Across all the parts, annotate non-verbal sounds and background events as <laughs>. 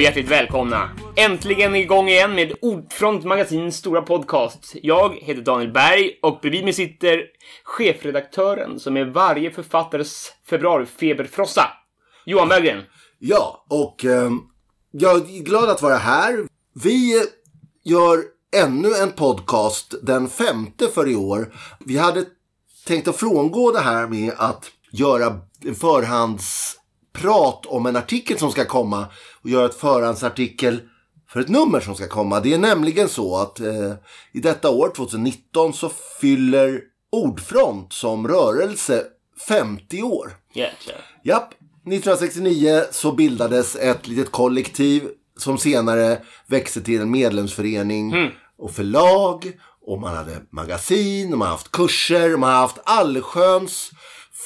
och hjärtligt välkomna! Äntligen igång igen med Ordfront Magasins stora podcast. Jag heter Daniel Berg och bredvid mig sitter chefredaktören som är varje författares februarifeberfrossa. Johan Berggren. Ja, och eh, jag är glad att vara här. Vi eh, gör ännu en podcast den femte för i år. Vi hade tänkt att frångå det här med att göra en förhandsprat om en artikel som ska komma och göra ett förhandsartikel för ett nummer som ska komma. Det är nämligen så att eh, i detta år, 2019, så fyller Ordfront som rörelse 50 år. Jäklar. Japp. 1969 så bildades ett litet kollektiv som senare växte till en medlemsförening och förlag. Och man hade magasin, och man har haft kurser, och man har haft allsköns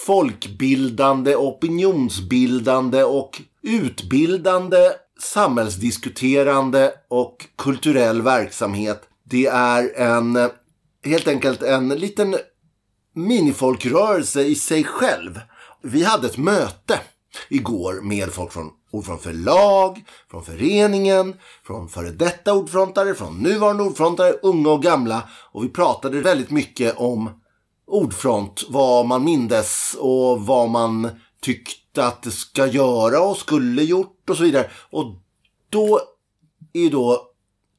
folkbildande, opinionsbildande och utbildande, samhällsdiskuterande och kulturell verksamhet. Det är en, helt enkelt en liten minifolkrörelse i sig själv. Vi hade ett möte igår med folk från ord förlag, från föreningen, från före detta ordfrontare, från nuvarande ordfrontare, unga och gamla. Och vi pratade väldigt mycket om ordfront, vad man mindes och vad man tyckte att det ska göra och skulle gjort och så vidare. Och då är då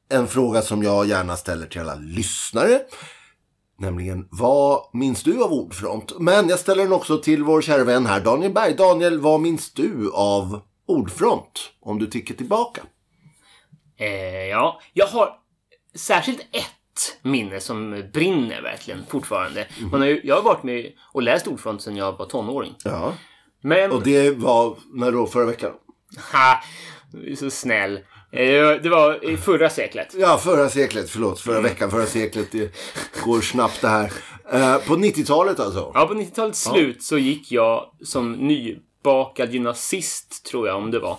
en fråga som jag gärna ställer till alla lyssnare. Nämligen, vad minns du av Ordfront? Men jag ställer den också till vår kära vän här, Daniel Berg. Daniel, vad minns du av Ordfront? Om du tycker tillbaka. Eh, ja, jag har särskilt ett minne som brinner verkligen fortfarande. Man har ju, jag har varit med och läst Ordfront sedan jag var tonåring. Ja. Men... Och det var när då? Förra veckan? Ha, du är så snäll. Eh, Det var i förra seklet. Ja, förra seklet. Förlåt, förra veckan, förra seklet. Det går snabbt det här. Eh, på 90-talet alltså? Ja, på 90-talets slut så gick jag som nybakad gymnasist, tror jag om det var.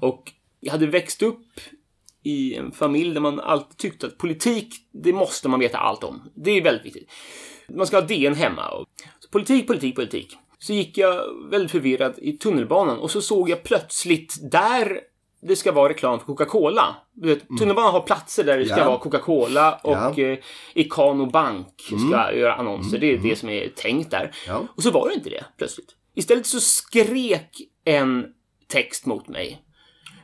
Och jag hade växt upp i en familj där man alltid tyckte att politik, det måste man veta allt om. Det är väldigt viktigt. Man ska ha DN hemma. Och, så politik, politik, politik. Så gick jag väldigt förvirrad i tunnelbanan och så såg jag plötsligt där det ska vara reklam för Coca-Cola. Du vet, Tunnelbanan har platser där det ska Ja. vara Coca-Cola och eh, Ikano Bank ska göra annonser. Det är det som är tänkt där. Ja. Och så var det inte det plötsligt. Istället så skrek en text mot mig.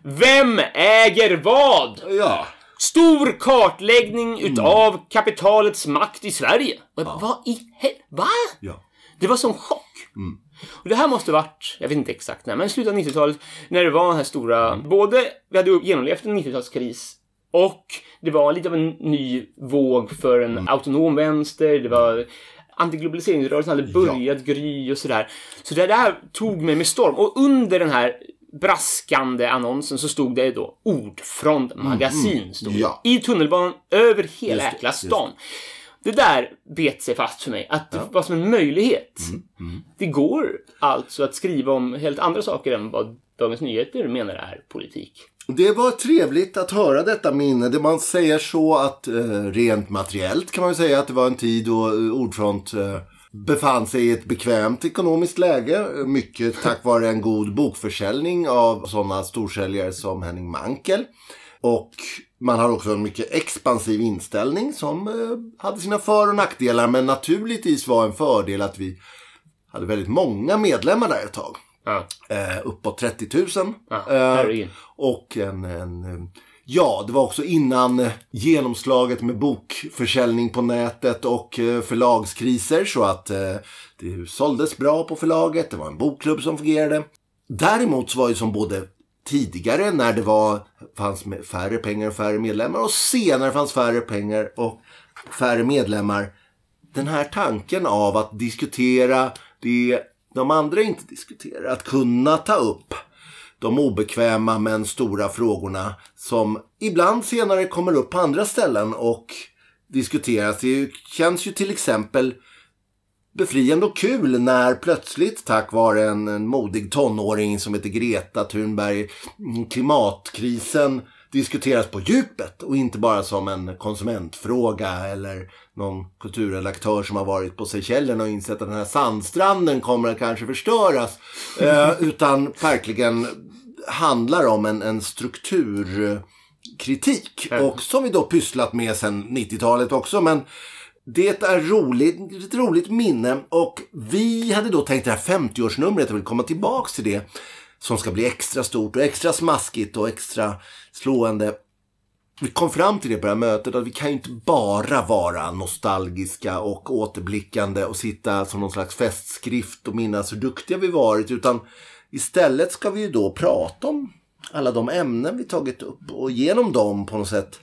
Vem äger vad? Ja. Stor kartläggning utav kapitalets makt i Sverige. Bara, Vad i hel... Va? Ja. Det var som chock. Och det här måste varit, jag vet inte exakt när, men slutet av 90-talet när det var den här stora, både, vi hade genomlevt en 90-talskris och det var lite av en ny våg för en autonom vänster, det var antiglobaliseringsrörelsen hade börjat gry och sådär. Så det där tog mig med storm. Och under den här braskande annonsen så stod det då Ordfront magasin. Stod det. Ja. I tunnelbanan över hela Just det, jäkla just det. stan. Det där bet sig fast för mig, att det var som en möjlighet. Mm, Det går alltså att skriva om helt andra saker än vad Dagens Nyheter menar är politik. Det var trevligt att höra detta minne. Det man säger så att eh, rent materiellt kan man ju säga att det var en tid då eh, Ordfront eh, befann sig i ett bekvämt ekonomiskt läge. Mycket tack vare en god bokförsäljning av sådana storsäljare som Henning Mankell. Och man har också en mycket expansiv inställning som eh, hade sina för och nackdelar. Men naturligtvis var en fördel att vi hade väldigt många medlemmar där ett tag. Ja. Eh, uppåt 30 000. Ja, Eh, och en, en... Ja, det var också innan eh, genomslaget med bokförsäljning på nätet och eh, förlagskriser. Så att eh, det såldes bra på förlaget. Det var en bokklubb som fungerade. Däremot så var det som både tidigare när det var, fanns färre pengar och färre medlemmar och senare fanns färre pengar och färre medlemmar. Den här tanken av att diskutera det de andra inte diskuterar. Att kunna ta upp de obekväma men stora frågorna som ibland senare kommer upp på andra ställen och diskuteras. Det känns ju till exempel befriande och kul när plötsligt tack vare en, en modig tonåring som heter Greta Thunberg mm, klimatkrisen diskuteras på djupet och inte bara som en konsumentfråga eller någon kulturredaktör som har varit på Seychellerna och insett att den här sandstranden kommer att kanske förstöras. Eh, <laughs> utan verkligen handlar om en, en strukturkritik. Mm. Och som vi då pysslat med sedan 90-talet också. Men det är roligt, ett roligt minne. Och vi hade då tänkt det här 50-årsnumret, jag vill komma tillbaks till det. Som ska bli extra stort och extra smaskigt och extra slående. Vi kom fram till det på det här mötet att vi kan ju inte bara vara nostalgiska och återblickande och sitta som någon slags festskrift och minnas hur duktiga vi varit. Utan istället ska vi ju då prata om alla de ämnen vi tagit upp och genom dem på något sätt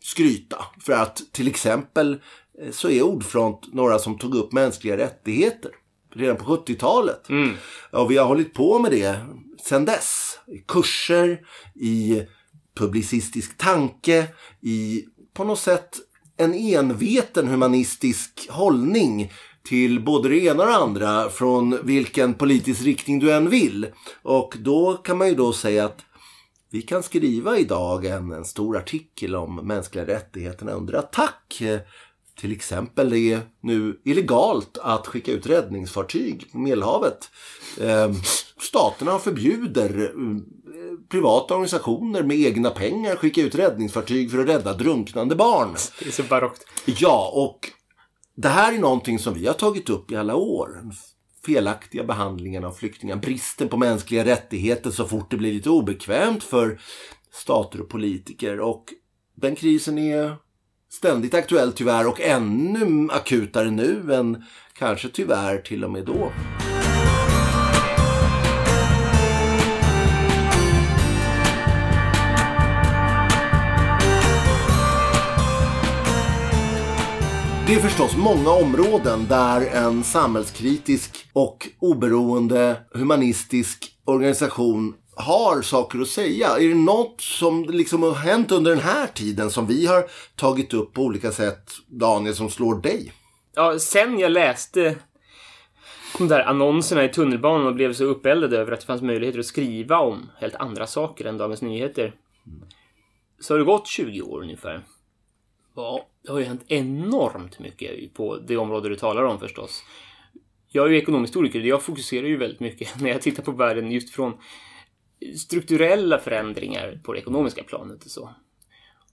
skryta. För att till exempel eh, så är Ordfront några som tog upp mänskliga rättigheter redan på 70-talet. Ja, vi har hållit på med det sedan dess. I kurser, i publicistisk tanke, i på något sätt en enveten humanistisk hållning till både det ena och det andra från vilken politisk riktning du än vill. Och då kan man ju då säga att vi kan skriva idag en, en stor artikel om mänskliga rättigheterna under attack. Till exempel är nu illegalt att skicka ut räddningsfartyg på Medelhavet. Eh, staterna förbjuder eh, privata organisationer med egna pengar skicka ut räddningsfartyg för att rädda drunknande barn. Det är så barockt. Ja, och det här är någonting som vi har tagit upp i alla år. Den felaktiga behandlingen av flyktingar, bristen på mänskliga rättigheter så fort det blir lite obekvämt för stater och politiker. Och den krisen är ständigt aktuell tyvärr och ännu akutare nu än kanske tyvärr till och med då. Det är förstås många områden där en samhällskritisk och oberoende humanistisk organisation har saker att säga. Är det något som liksom har hänt under den här tiden som vi har tagit upp på olika sätt, Daniel, som slår dig? Ja, sen jag läste de där annonserna i tunnelbanan och blev så uppeldad över att det fanns möjligheter att skriva om helt andra saker än Dagens Nyheter. Så har det gått 20 år ungefär. Ja, det har ju hänt enormt mycket på det område du talar om förstås. Jag är ju ekonomhistoriker jag fokuserar ju väldigt mycket <laughs> när jag tittar på världen just från strukturella förändringar på det ekonomiska planet och så.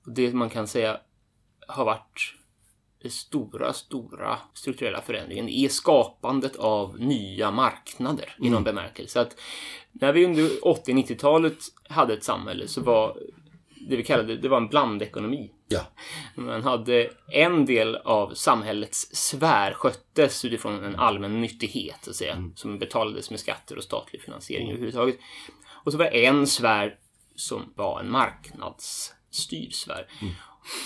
Och det man kan säga har varit den stora, stora strukturella förändringen är skapandet av nya marknader i någon bemärkelse. Att när vi under 80-90-talet hade ett samhälle så var det vi kallade det var en blandekonomi. Ja. Man hade en del av samhällets sfär sköttes utifrån en allmän nyttighet, så att säga, som betalades med skatter och statlig finansiering överhuvudtaget. Och så var det en sfär som var en marknadsstyrd sfär.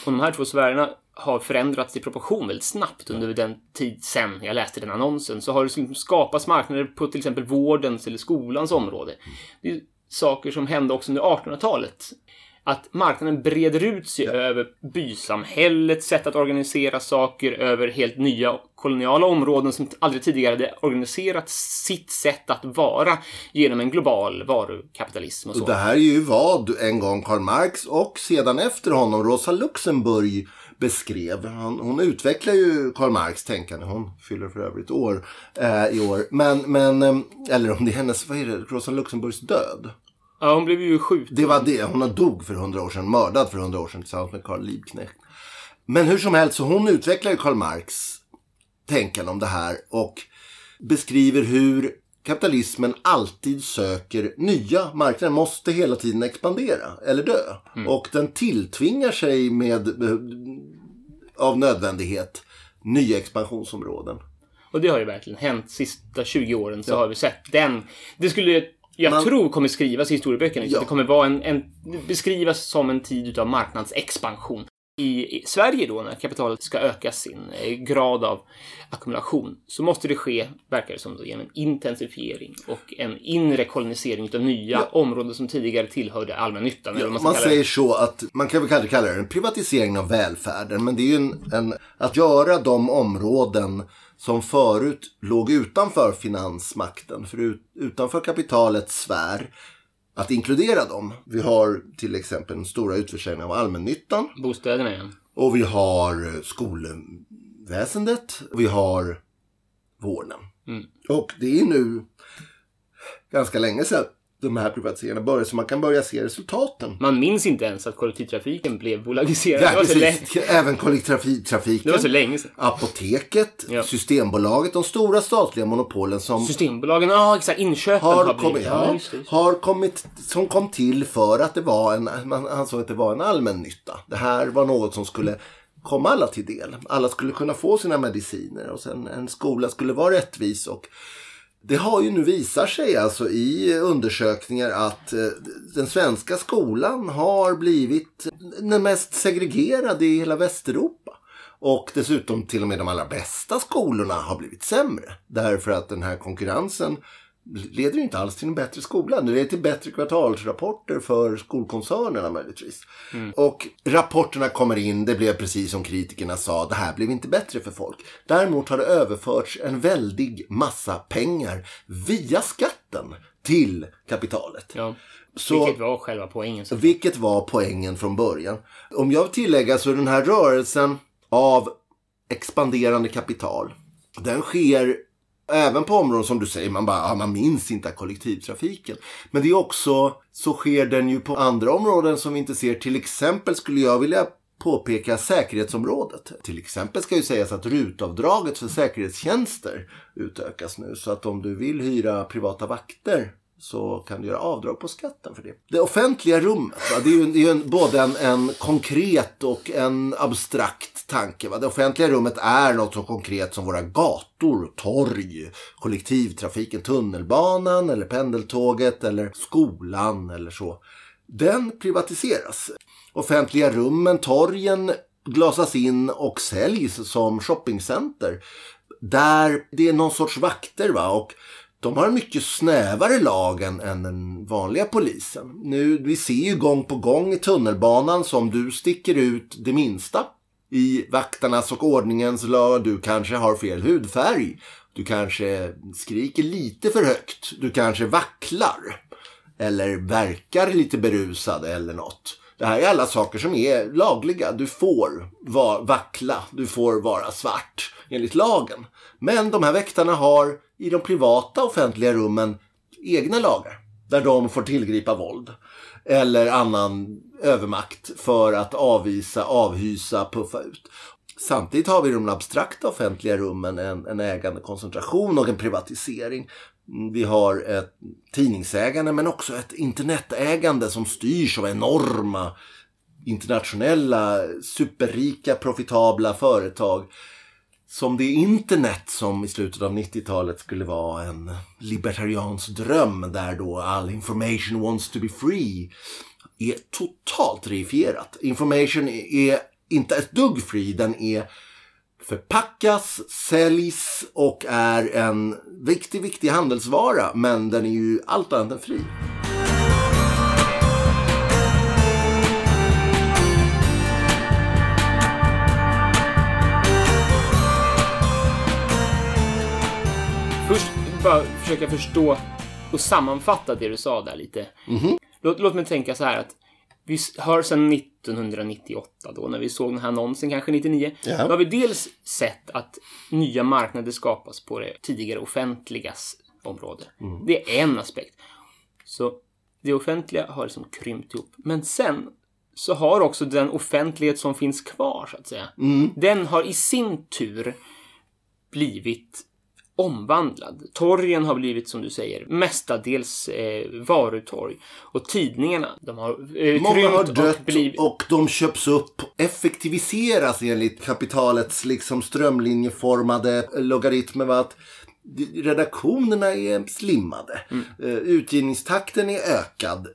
Och de här två sfärerna har förändrats i proportion väldigt snabbt under den tid sen jag läste den annonsen. Så har det liksom skapats marknader på till exempel vårdens eller skolans område. Det är saker som hände också under 1800-talet. Att marknaden breder ut sig över bysamhällets sätt att organisera saker, över helt nya koloniala områden som aldrig tidigare hade organiserat sitt sätt att vara genom en global varukapitalism och så. Det här är ju vad en gång Karl Marx och sedan efter honom Rosa Luxemburg beskrev. Han, hon utvecklar ju Karl Marx tänkande. Hon fyller för övrigt år eh, i år. Men, men, eh, eller om det är hennes, vad är det, Rosa Luxemburgs död. Ja, hon blev ju skjuten. Det var det. Hon dog för hundra år sedan. Mördad för hundra år sedan tillsammans med Karl Liebknecht. Men hur som helst, så hon utvecklar ju Karl Marx tänkande om det här och beskriver hur kapitalismen alltid söker nya marknader. Måste hela tiden expandera eller dö. Och den tilltvingar sig med av nödvändighet nya expansionsområden. Och det har ju verkligen hänt. Sista 20 åren så har vi sett den. Det skulle jag Man- tror kommer skrivas i historieböckerna. Ja. Det kommer vara en, en, beskrivas som en tid av marknadsexpansion. I, I Sverige då, när kapitalet ska öka sin eh, grad av ackumulation, så måste det ske, verkar det som, då, genom en intensifiering och en inre kolonisering av nya områden som tidigare tillhörde allmännyttan. vad man Man säger så att, man kan väl kanske kalla det en privatisering av välfärden. Men det är ju en, en, att göra de områden som förut låg utanför finansmakten, för ut, utanför kapitalets sfär, att inkludera dem. Vi har till exempel den stora utförsäljningen av allmännyttan. Bostäderna igen. Och vi har eh, skolväsendet. Och vi har vården. Och det är nu ganska länge sedan de här privatiseringarna började så man kan börja se resultaten. Man minns inte ens att kollektivtrafiken blev bolagiserad. Ja, det var så lätt. Även kollektivtrafiken. Det var så länge sedan. Apoteket, Ja. Systembolaget, de stora statliga monopolen som Systembolagen, ja exakt, inköpen har, har kommit, ja, just just har kommit, som kom till för att det var en, man ansåg att det var en allmännytta. Det här var något som skulle komma alla till del. Alla skulle kunna få sina mediciner och sen en skola skulle vara rättvis och det har ju nu visat sig alltså i undersökningar att eh, den svenska skolan har blivit den mest segregerade i hela Västeuropa. Och dessutom till och med de allra bästa skolorna har blivit sämre. Därför att den här konkurrensen leder ju inte alls till en bättre skola. Det leder till bättre kvartalsrapporter för skolkoncernerna möjligtvis. Och rapporterna kommer in, det blev precis som kritikerna sa, det här blev inte bättre för folk. Däremot har det överförts en väldig massa pengar via skatten till kapitalet. Ja. Så- Vilket var själva poängen. Så. Vilket var poängen från början. Om jag tillägga så den här rörelsen av expanderande kapital. Den sker även på områden som du säger, man bara, ja, man minns inte kollektivtrafiken. Men det är också, så sker den ju på andra områden som vi inte ser. Till exempel skulle jag vilja påpeka säkerhetsområdet. Till exempel ska ju sägas att rutavdraget för säkerhetstjänster utökas nu. Så att om du vill hyra privata vakter så kan du göra avdrag på skatten för det. Det offentliga rummet, va? det är ju, det är ju en, både en, en konkret och en abstrakt tanke. Va? Det offentliga rummet är något så konkret som våra gator, torg, kollektivtrafiken, tunnelbanan eller pendeltåget eller skolan eller så. Den privatiseras. Offentliga rummen, torgen glasas in och säljs som shoppingcenter. Där det är någon sorts vakter va och de har en mycket snävare lag än, än den vanliga polisen. Nu, vi ser ju gång på gång i tunnelbanan som du sticker ut det minsta i vaktarnas och ordningens lag. Du kanske har fel hudfärg. Du kanske skriker lite för högt. Du kanske vacklar. Eller verkar lite berusad eller något. Det här är alla saker som är lagliga. Du får vackla. Du får vara svart enligt lagen. Men de här väktarna har i de privata offentliga rummen egna lagar. Där de får tillgripa våld. Eller annan övermakt för att avvisa, avhysa, puffa ut. Samtidigt har vi i de abstrakta offentliga rummen en, en ägandekoncentration och en privatisering. Vi har ett tidningsägande men också ett internetägande som styrs av enorma internationella superrika profitabla företag. Som det internet som i slutet av 90-talet skulle vara en libertariansk dröm där då all information wants to be free är totalt reifierat. Information är inte ett dugg free, den är förpackas, säljs och är en viktig, viktig handelsvara. Men den är ju allt annat än fri. Bara försöka förstå och sammanfatta det du sa där lite. Låt, låt mig tänka så här att vi har sedan 1998 då, när vi såg den här annonsen, kanske 99. Ja. Då har vi dels sett att nya marknader skapas på det tidigare offentligas område. Det är en aspekt. Så det offentliga har liksom krympt ihop. Men sen så har också den offentlighet som finns kvar, så att säga, den har i sin tur blivit omvandlad. Torgen har blivit, som du säger, mestadels eh, varutorg. Och tidningarna, de har eh, Många har dött och blivit... och de köps upp, effektiviseras enligt kapitalets liksom strömlinjeformade logaritmer. va, Att redaktionerna är slimmade. Eh, Utgivningstakten är ökad.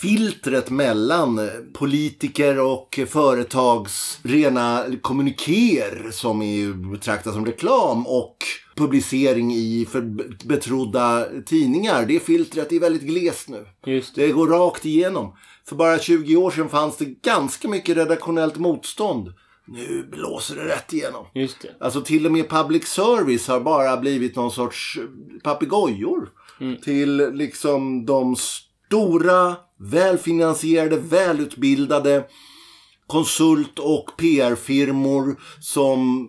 Filtret mellan politiker och företags rena kommuniker som är betraktas som reklam och publicering i för betrodda tidningar. Det filtret är väldigt glest nu. Just det. Det går rakt igenom. För bara 20 år sedan fanns det ganska mycket redaktionellt motstånd. Nu blåser det rätt igenom. Just det. Alltså till och med public service har bara blivit någon sorts papegojor. Till liksom de stora, välfinansierade, välutbildade konsult och PR-firmor som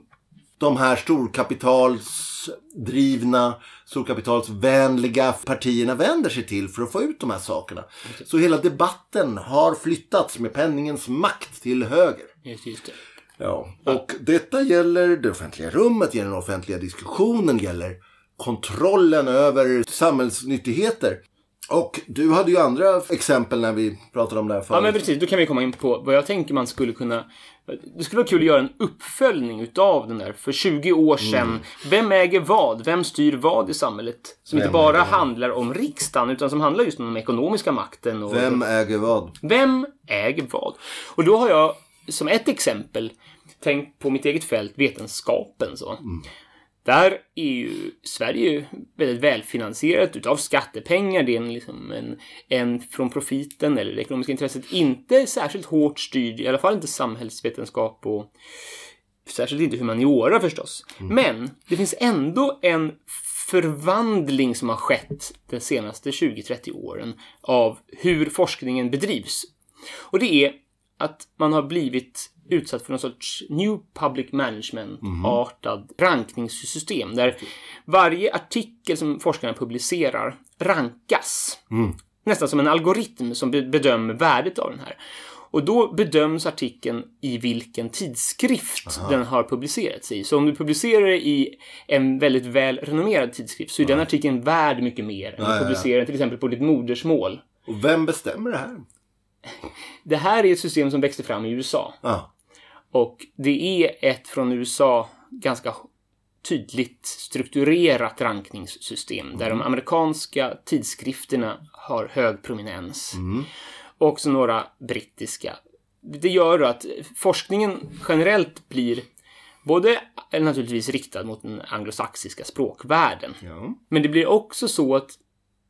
de här storkapitalsdrivna, storkapitalsvänliga partierna vänder sig till för att få ut de här sakerna. Så hela debatten har flyttats med penningens makt till höger. Just, just. Ja, och detta gäller det offentliga rummet, gäller den offentliga diskussionen, gäller kontrollen över samhällsnyttigheter. Och du hade ju andra exempel när vi pratade om det här förut. Ja, men precis. Då kan vi komma in på vad jag tänker man skulle kunna... Det skulle vara kul att göra en uppföljning utav den där för 20 år sedan. Mm. Vem äger vad? Vem styr vad i samhället? Som inte Vem bara äger- handlar om riksdagen, utan som handlar just om den ekonomiska makten. Och Vem äger vad? Vem äger vad? Och då har jag som ett exempel tänkt på mitt eget fält, vetenskapen. Så. Där är ju Sverige ju väldigt välfinansierat utav skattepengar. Det är en, liksom en, en från profiten eller det ekonomiska intresset inte särskilt hårt styrd, i alla fall inte samhällsvetenskap och särskilt inte humaniora förstås. Men det finns ändå en förvandling som har skett de senaste 20-30 åren av hur forskningen bedrivs. Och det är att man har blivit utsatt för någon sorts new public management-artad rankningssystem där varje artikel som forskarna publicerar rankas. Nästan som en algoritm som be- bedömer värdet av den här. Och då bedöms artikeln i vilken tidskrift den har publicerats i. Så om du publicerar i en väldigt väl renommerad tidskrift så är den artikeln värd mycket mer än Ja, om ja, du ja. publicerar den till exempel på ditt modersmål. Och vem bestämmer det här? Det här är ett system som växte fram i USA. Ja. Och det är ett från USA ganska tydligt strukturerat rankningssystem där de amerikanska tidskrifterna har hög prominens. Och också några brittiska. Det gör att forskningen generellt blir både naturligtvis riktad mot den anglosaxiska språkvärlden. ja. Men det blir också så att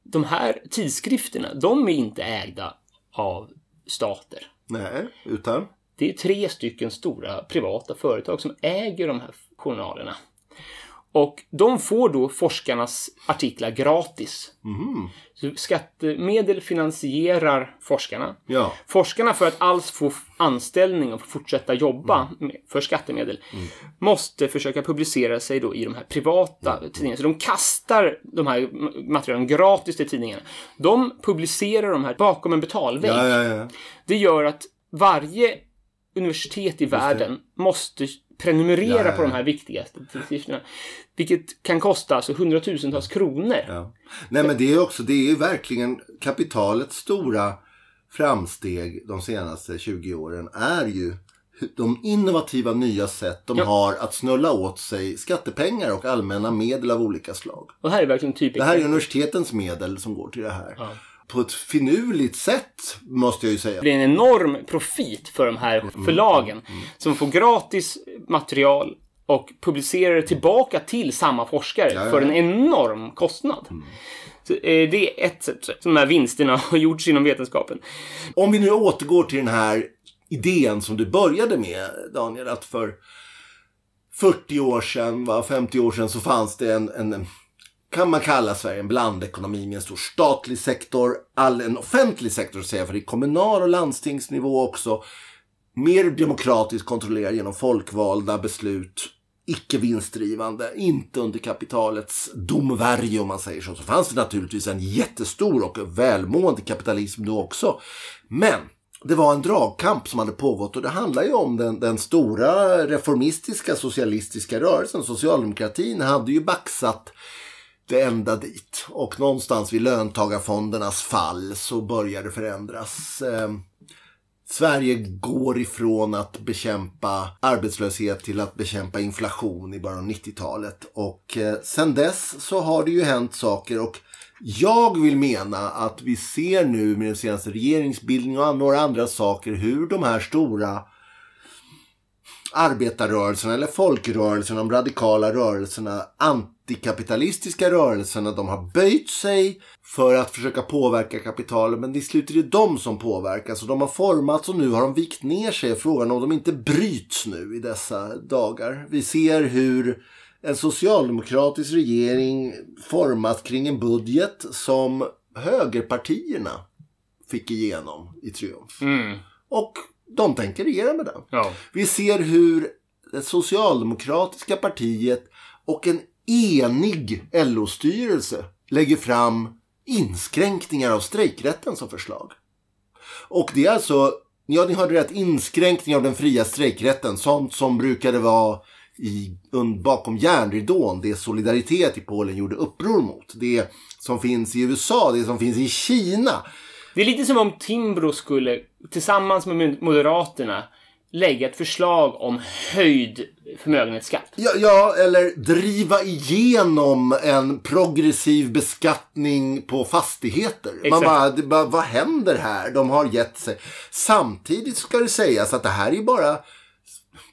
de här tidskrifterna, de är inte ägda av stater. Nej, utan? Det är tre stycken stora privata företag som äger de här journalerna. Och de får då forskarnas artiklar gratis. Så skattemedel finansierar forskarna. Ja. Forskarna för att alls få anställning och fortsätta jobba med, för skattemedel måste försöka publicera sig då i de här privata tidningarna. Så de kastar de här ma- materialen gratis till tidningarna. De publicerar de här bakom en betalvägg. Ja, ja. Det gör att varje universitet i världen måste prenumerera Ja, ja, på de ja. här viktigaste tidskrifterna. Vilket kan kosta alltså hundratusentals kronor. Ja. Nej men det är också, det är ju verkligen kapitalets stora framsteg de senaste 20 åren är ju de innovativa nya sätt de Ja. har att snulla åt sig skattepengar och allmänna medel av olika slag. Och här är verkligen typ Det här är universitetens medel som går till det här. På ett finurligt sätt måste jag ju säga. Det blir en enorm profit för de här Mm. förlagen som får gratis material och publicerar det tillbaka till samma forskare ja. Mm. för en enorm kostnad. Så, eh, det är ett sätt som de här vinsterna <laughs> har gjorts inom vetenskapen. Om vi nu återgår till den här idén som du började med Daniel, att för 40 år sedan, va, 50 år sedan så fanns det en, en kan man kalla Sverige en blandekonomi med en stor statlig sektor, all en offentlig sektor så säga, för det är kommunal och landstingsnivå också. Mer demokratiskt kontrollerad genom folkvalda beslut, icke vinstdrivande, inte under kapitalets domvärje om man säger så. Så fanns det naturligtvis en jättestor och välmående kapitalism då också. Men det var en dragkamp som hade pågått och det handlar ju om den, den stora reformistiska socialistiska rörelsen. Socialdemokratin hade ju baxat det ända dit. Och någonstans vid löntagarfondernas fall så börjar det förändras. Eh, Sverige går ifrån att bekämpa arbetslöshet till att bekämpa inflation i början av 90-talet. Och eh, sen dess så har det ju hänt saker och jag vill mena att vi ser nu med den senaste regeringsbildningen och några andra saker hur de här stora arbetarrörelserna eller folkrörelserna, de radikala rörelserna, antikapitalistiska rörelserna, de har böjt sig för att försöka påverka kapitalet men till slut är det de som påverkas och de har formats och nu har de vikt ner sig. Frågan om de inte bryts nu i dessa dagar. Vi ser hur en socialdemokratisk regering formas kring en budget som högerpartierna fick igenom i triumf. Mm. Och de tänker regera med den. Ja. Vi ser hur det socialdemokratiska partiet och en enig LO-styrelse lägger fram inskränkningar av strejkrätten som förslag. Och det är alltså, ja ni hörde rätt, inskränkning av den fria strejkrätten. Sånt som brukade vara i, bakom järnridån, det Solidaritet i Polen gjorde uppror mot. Det som finns i USA, det som finns i Kina. Det är lite som om Timbro skulle, tillsammans med Moderaterna, lägga ett förslag om höjd förmögenhetsskatt. Ja, ja, eller driva igenom en progressiv beskattning på fastigheter. Exakt. Man bara, bara, vad händer här? De har gett sig. Samtidigt ska det sägas att det här är bara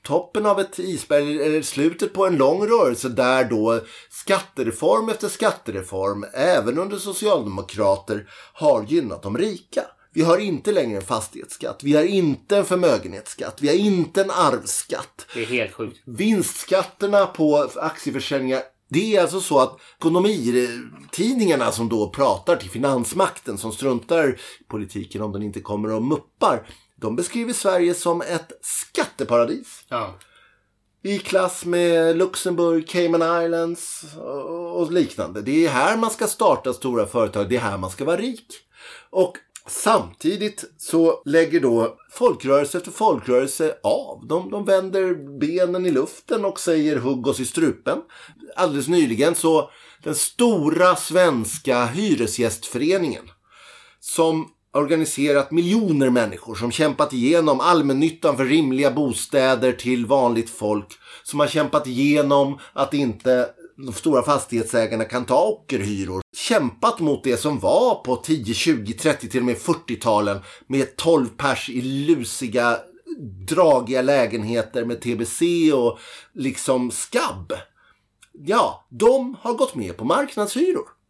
toppen av ett isberg, eller slutet på en lång rörelse där då skattereform efter skattereform, även under socialdemokrater, har gynnat de rika. Vi har inte längre en fastighetsskatt. Vi har inte en förmögenhetsskatt. Vi har inte en arvsskatt. Det är helt sjukt. Vinstskatterna på aktieförsäljningar det är alltså så att ekonomitidningarna som då pratar till finansmakten som struntar i politiken om den inte kommer och muppar. De beskriver Sverige som ett skatteparadis. Ja. I klass med Luxemburg, Cayman Islands och liknande. Det är här man ska starta stora företag. Det är här man ska vara rik. Och Samtidigt så lägger då folkrörelse efter folkrörelse av. De, de vänder benen i luften och säger hugg oss i strupen. Alldeles nyligen så den stora svenska hyresgästföreningen som organiserat miljoner människor som kämpat igenom allmännyttan för rimliga bostäder till vanligt folk. Som har kämpat igenom att inte de stora fastighetsägarna kan ta ockerhyror. Kämpat mot det som var på 10, 20, 30 till och med 40-talen med 12 pers i lusiga, dragiga lägenheter med TBC och liksom skabb. Ja, de har gått med på marknadshyror.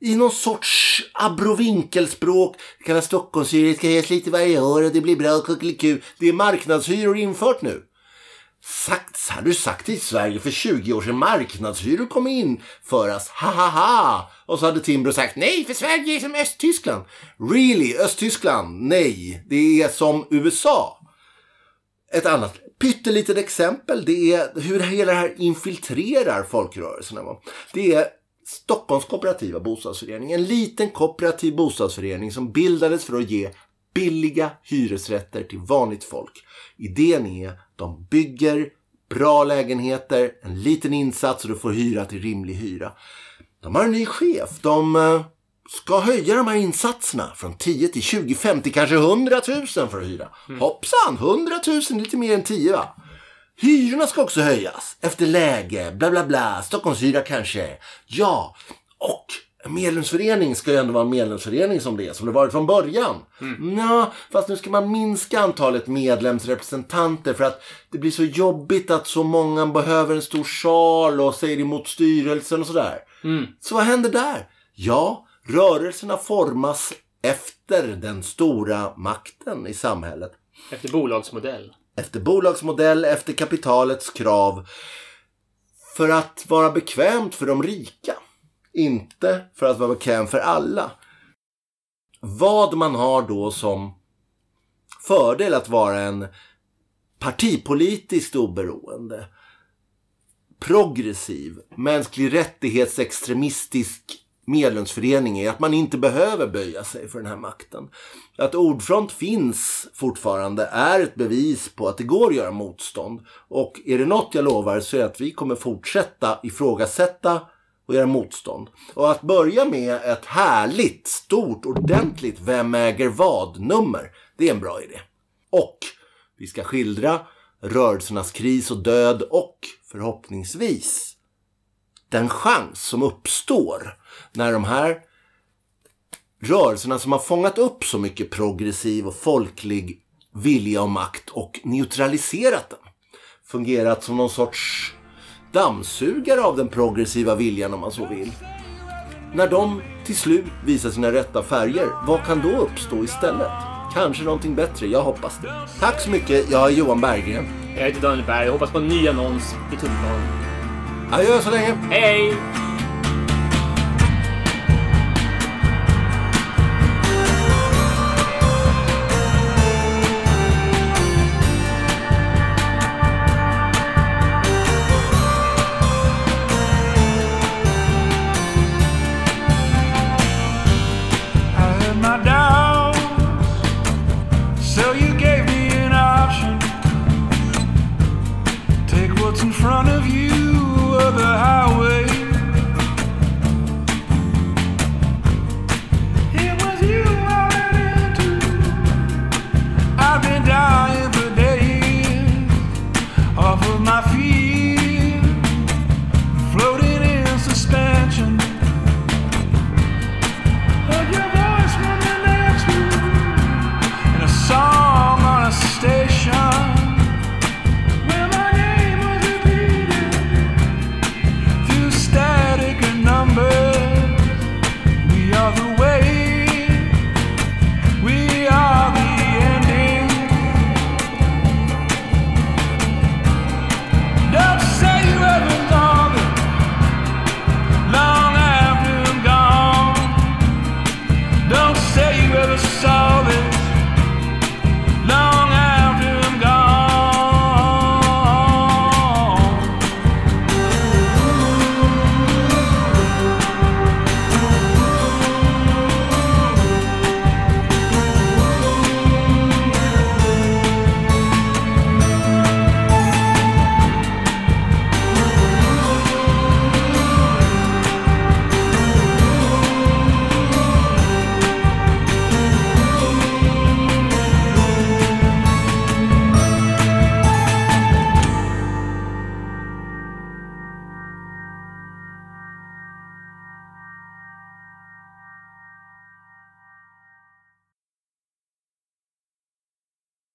I någon sorts abrovinkelspråk. Det kallas Stockholmshyror, det ska ges lite varje år och det blir bra kuckeliku. Det är marknadshyror infört nu sagt, hade du sagt i Sverige för 20 år sedan marknadshyror kommer införas. Ha ha ha! Och så hade Timbro sagt nej för Sverige är som Östtyskland. Really? Östtyskland? Nej, det är som USA. Ett annat pyttelitet exempel det är hur hela det här infiltrerar folkrörelserna. Det är Stockholms kooperativa bostadsförening. En liten kooperativ bostadsförening som bildades för att ge billiga hyresrätter till vanligt folk. Idén är de bygger bra lägenheter, en liten insats och du får hyra till rimlig hyra. De har en ny chef. De eh, ska höja de här insatserna från 10 till 20, 50, kanske 100 000 för att hyra. Mm. Hoppsan, 100 000 lite mer än 10 va? Hyrorna ska också höjas efter läge, bla bla bla, Stockholmshyra kanske. Ja, och en medlemsförening ska ju ändå vara en medlemsförening som det är, som det varit från början. Mm. Ja, fast nu ska man minska antalet medlemsrepresentanter för att det blir så jobbigt att så många behöver en stor sal och säger emot styrelsen och sådär. Mm. Så vad händer där? Ja, rörelserna formas efter den stora makten i samhället. Efter bolagsmodell. Efter bolagsmodell, efter kapitalets krav. För att vara bekvämt för de rika. Inte för att vara bekväm för alla. Vad man har då som fördel att vara en partipolitiskt oberoende, progressiv, mänsklig rättighetsextremistisk medlemsförening är att man inte behöver böja sig för den här makten. Att Ordfront finns fortfarande är ett bevis på att det går att göra motstånd. Och är det något jag lovar så är det att vi kommer fortsätta ifrågasätta och göra motstånd. Och att börja med ett härligt, stort, ordentligt Vem äger vad-nummer, det är en bra idé. Och vi ska skildra rörelsernas kris och död och förhoppningsvis den chans som uppstår när de här rörelserna som har fångat upp så mycket progressiv och folklig vilja och makt och neutraliserat den fungerat som någon sorts dammsugare av den progressiva viljan om man så vill. När de till slut visar sina rätta färger, vad kan då uppstå istället? Kanske någonting bättre, jag hoppas det. Tack så mycket, jag är Johan Berggren. Jag heter Daniel Berg, jag hoppas på en ny annons i tunnelbanan. Adjö så länge. Hej! what's in front of you or the highway.